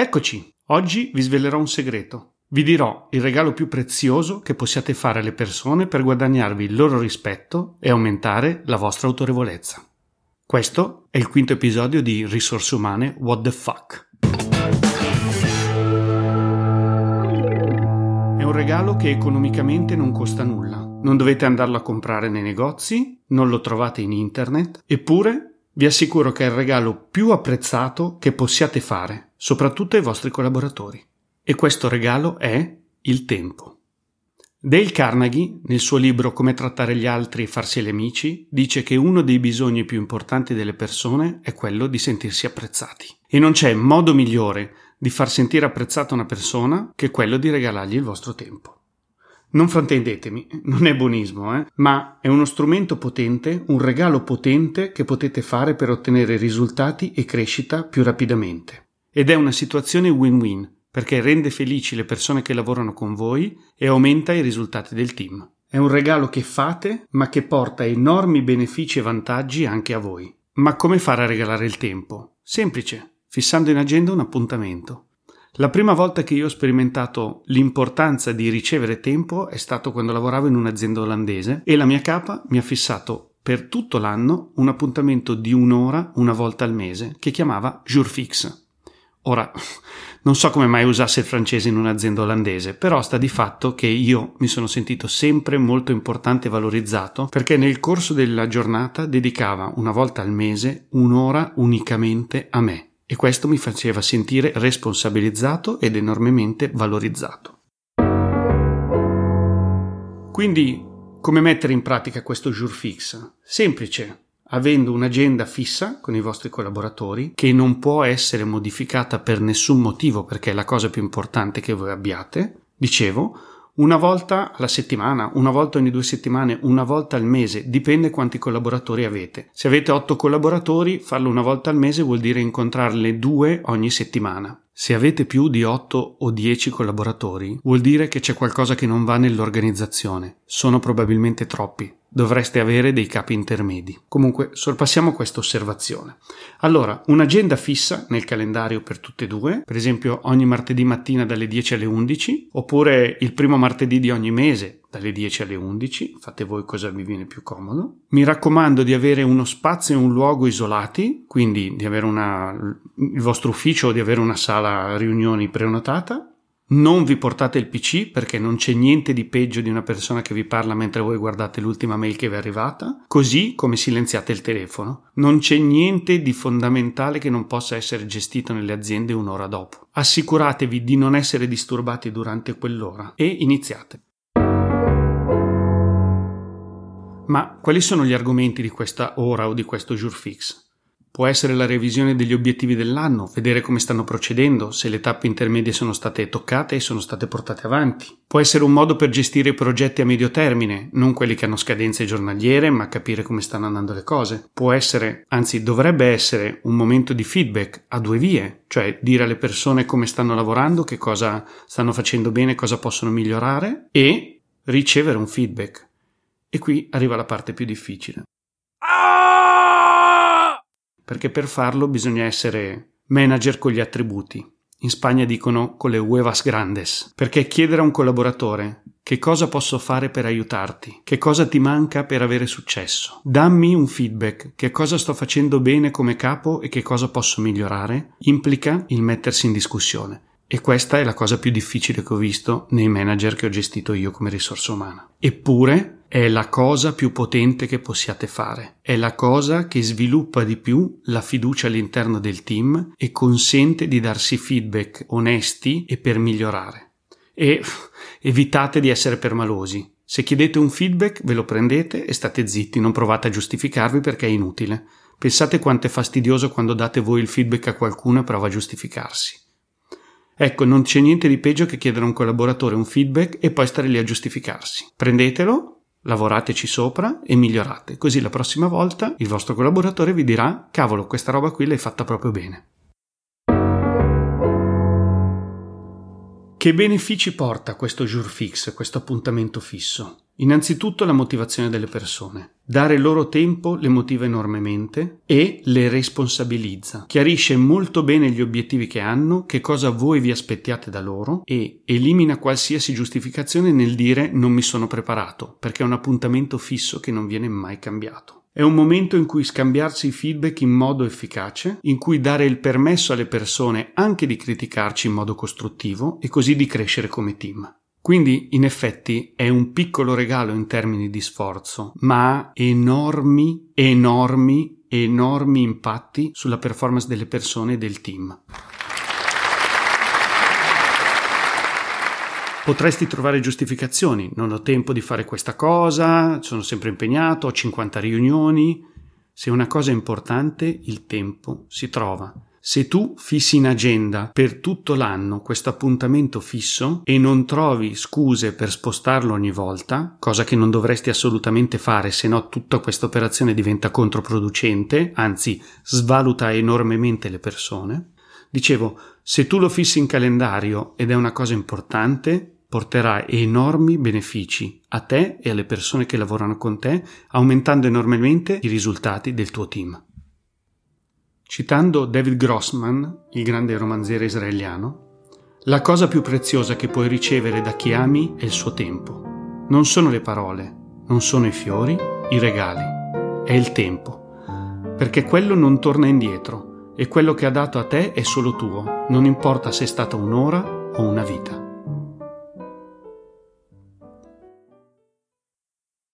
Eccoci, oggi vi svelerò un segreto. Vi dirò il regalo più prezioso che possiate fare alle persone per guadagnarvi il loro rispetto e aumentare la vostra autorevolezza. Questo è il quinto episodio di Risorse Umane What the Fuck. È un regalo che economicamente non costa nulla. Non dovete andarlo a comprare nei negozi, non lo trovate in internet, eppure vi assicuro che è il regalo più apprezzato che possiate fare, soprattutto ai vostri collaboratori. E questo regalo è il tempo. Dale Carnegie, nel suo libro Come trattare gli altri e farsi gli amici, dice che uno dei bisogni più importanti delle persone è quello di sentirsi apprezzati. E non c'è modo migliore di far sentire apprezzata una persona che quello di regalargli il vostro tempo. Non fraintendetemi, non è buonismo, eh? ma è uno strumento potente, un regalo potente che potete fare per ottenere risultati e crescita più rapidamente. Ed è una situazione win-win, perché rende felici le persone che lavorano con voi e aumenta i risultati del team. È un regalo che fate, ma che porta enormi benefici e vantaggi anche a voi. Ma come fare a regalare il tempo? Semplice, fissando in agenda un appuntamento. La prima volta che io ho sperimentato l'importanza di ricevere tempo è stato quando lavoravo in un'azienda olandese e la mia capa mi ha fissato per tutto l'anno un appuntamento di un'ora una volta al mese che chiamava Jour fixe. Ora, non so come mai usasse il francese in un'azienda olandese, però sta di fatto che io mi sono sentito sempre molto importante e valorizzato perché nel corso della giornata dedicava una volta al mese un'ora unicamente a me e questo mi faceva sentire responsabilizzato ed enormemente valorizzato. Quindi, come mettere in pratica questo jour fix? Semplice, avendo un'agenda fissa con i vostri collaboratori che non può essere modificata per nessun motivo perché è la cosa più importante che voi abbiate. Dicevo, una volta alla settimana, una volta ogni due settimane, una volta al mese, dipende quanti collaboratori avete. Se avete otto collaboratori, farlo una volta al mese vuol dire incontrarle due ogni settimana. Se avete più di 8 o 10 collaboratori, vuol dire che c'è qualcosa che non va nell'organizzazione. Sono probabilmente troppi. Dovreste avere dei capi intermedi. Comunque, sorpassiamo questa osservazione. Allora, un'agenda fissa nel calendario per tutte e due, per esempio ogni martedì mattina dalle 10 alle 11, oppure il primo martedì di ogni mese dalle 10 alle 11, fate voi cosa vi viene più comodo. Mi raccomando di avere uno spazio e un luogo isolati, quindi di avere una, il vostro ufficio o di avere una sala riunioni prenotata. Non vi portate il PC perché non c'è niente di peggio di una persona che vi parla mentre voi guardate l'ultima mail che vi è arrivata, così come silenziate il telefono. Non c'è niente di fondamentale che non possa essere gestito nelle aziende un'ora dopo. Assicuratevi di non essere disturbati durante quell'ora e iniziate. Ma quali sono gli argomenti di questa ora o di questo jour fix? Può essere la revisione degli obiettivi dell'anno, vedere come stanno procedendo, se le tappe intermedie sono state toccate e sono state portate avanti. Può essere un modo per gestire i progetti a medio termine, non quelli che hanno scadenze giornaliere, ma capire come stanno andando le cose. Può essere, anzi dovrebbe essere, un momento di feedback a due vie, cioè dire alle persone come stanno lavorando, che cosa stanno facendo bene, cosa possono migliorare e ricevere un feedback e qui arriva la parte più difficile. Perché per farlo bisogna essere manager con gli attributi. In Spagna dicono con le huevas grandes, perché chiedere a un collaboratore che cosa posso fare per aiutarti, che cosa ti manca per avere successo, dammi un feedback, che cosa sto facendo bene come capo e che cosa posso migliorare, implica il mettersi in discussione. E questa è la cosa più difficile che ho visto nei manager che ho gestito io come risorsa umana. Eppure è la cosa più potente che possiate fare, è la cosa che sviluppa di più la fiducia all'interno del team e consente di darsi feedback onesti e per migliorare. E evitate di essere permalosi. Se chiedete un feedback ve lo prendete e state zitti, non provate a giustificarvi perché è inutile. Pensate quanto è fastidioso quando date voi il feedback a qualcuno e prova a giustificarsi. Ecco, non c'è niente di peggio che chiedere a un collaboratore un feedback e poi stare lì a giustificarsi. Prendetelo, lavorateci sopra e migliorate, così la prossima volta il vostro collaboratore vi dirà cavolo, questa roba qui l'hai fatta proprio bene. Che benefici porta questo jour fix, questo appuntamento fisso? Innanzitutto la motivazione delle persone. Dare loro tempo le motiva enormemente e le responsabilizza. Chiarisce molto bene gli obiettivi che hanno, che cosa voi vi aspettiate da loro e elimina qualsiasi giustificazione nel dire non mi sono preparato, perché è un appuntamento fisso che non viene mai cambiato. È un momento in cui scambiarsi i feedback in modo efficace, in cui dare il permesso alle persone anche di criticarci in modo costruttivo e così di crescere come team. Quindi, in effetti, è un piccolo regalo in termini di sforzo, ma ha enormi, enormi, enormi impatti sulla performance delle persone e del team. Potresti trovare giustificazioni, non ho tempo di fare questa cosa, sono sempre impegnato, ho 50 riunioni. Se una cosa è importante, il tempo si trova. Se tu fissi in agenda per tutto l'anno questo appuntamento fisso e non trovi scuse per spostarlo ogni volta, cosa che non dovresti assolutamente fare, se no tutta questa operazione diventa controproducente, anzi svaluta enormemente le persone. Dicevo, se tu lo fissi in calendario ed è una cosa importante, porterà enormi benefici a te e alle persone che lavorano con te, aumentando enormemente i risultati del tuo team. Citando David Grossman, il grande romanziere israeliano, la cosa più preziosa che puoi ricevere da chi ami è il suo tempo. Non sono le parole, non sono i fiori, i regali, è il tempo. Perché quello non torna indietro e quello che ha dato a te è solo tuo, non importa se è stata un'ora o una vita.